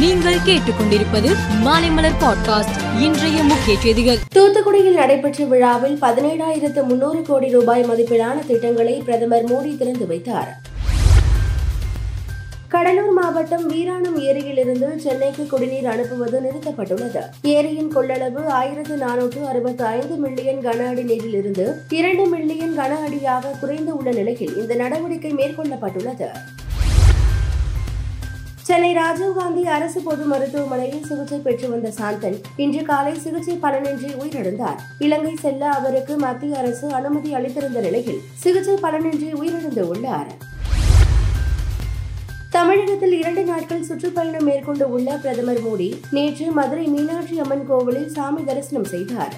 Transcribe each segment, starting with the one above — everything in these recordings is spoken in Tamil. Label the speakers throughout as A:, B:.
A: நீங்கள் கேட்டுக்கொண்டிருப்பது மாலைமலர் பாட்காஸ்ட். இன்றைய முக்கிய செய்திகள்.
B: தூத்துக்குடியில் நடைபெற்ற விழாவில் பதினேழாயிரத்து முன்னூறு கோடி ரூபாய் மதிப்பிலான திட்டங்களை பிரதமர் மோடி திறந்து வைத்தார். கடலூர் மாவட்டம் வீராணம் ஏரியிலிருந்து சென்னைக்கு குடிநீர் அனுப்புவது நிறுத்தப்பட்டுள்ளது. ஏரியின் கொள்ளளவு ஆயிரத்து நானூற்று அறுபத்தி ஐந்து மில்லியன் கன அடி நீரிலிருந்து இரண்டு மில்லியன் கன அடியாக குறைந்து உள்ள நிலையில் இந்த நடவடிக்கை மேற்கொள்ளப்பட்டுள்ளது. சென்னை ராஜீவ்காந்தி அரசு பொது மருத்துவமனையில் சிகிச்சை பெற்று வந்த சாந்தன் இன்று காலை சிகிச்சை பலனின்றி உயிரிழந்தார். இலங்கை செல்ல அவருக்கு மத்திய அரசு அனுமதி அளித்திருந்த நிலையில் சிகிச்சை பலனின்றி உயிரிழந்து உள்ளார். தமிழகத்தில் இரண்டு நாட்கள் சுற்றுப்பயணம் மேற்கொண்டு உள்ள பிரதமர் மோடி நேற்று மதுரை மீனாட்சி அம்மன் கோவிலில் சாமி தரிசனம் செய்தார்.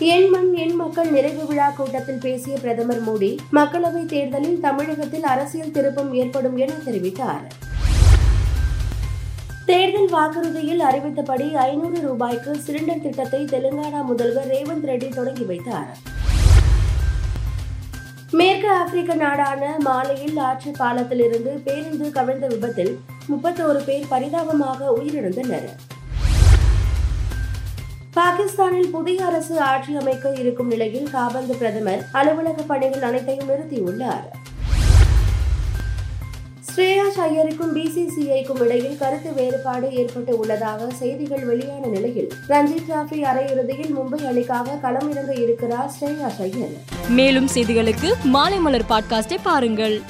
B: எண் மண் எண் மக்கள் நிறைவு விழா கூட்டத்தில் பேசிய பிரதமர் மோடி மக்களவைத் தேர்தலில் தமிழகத்தில் அரசியல் திருப்பம் ஏற்படும் என தெரிவித்தார். தேர்தல் வாக்குறுதியில் அறிவித்தபடி ஐநூறு ரூபாய்க்கு சிலிண்டர் திட்டத்தை தெலுங்கானா முதல்வர் ரேவந்த் ரெட்டி தொடங்கி வைத்தார். மேற்கு ஆப்பிரிக்க நாடான மாலையில் ஆற்று பாலத்திலிருந்து பேருந்து கவிழ்ந்த விபத்தில் முப்பத்தோரு பேர் பரிதாபமாக உயிரிழந்தனர். பாகிஸ்தானில் புதிய அரசு ஆட்சி அமைக்க இருக்கும் நிலையில் காபந்து பிரதமர் அலுவலக பணிகள் அனைத்தையும் நிறுத்தியுள்ளார். ஸ்ரேயாஸ் ஐயருக்கும் பிசிசிஐக்கும் இடையில் கருத்து வேறுபாடு ஏற்பட்டு உள்ளதாக செய்திகள் வெளியான நிலையில் ரஞ்சி டிராபி அரையிறுதியில் மும்பை அணிக்காக களமிறங்க இருக்கிறார் ஸ்ரேயாஸ் ஐயர்.
A: மேலும் செய்திகளுக்கு மாலைமலர் பாட்காஸ்டை பாருங்கள்.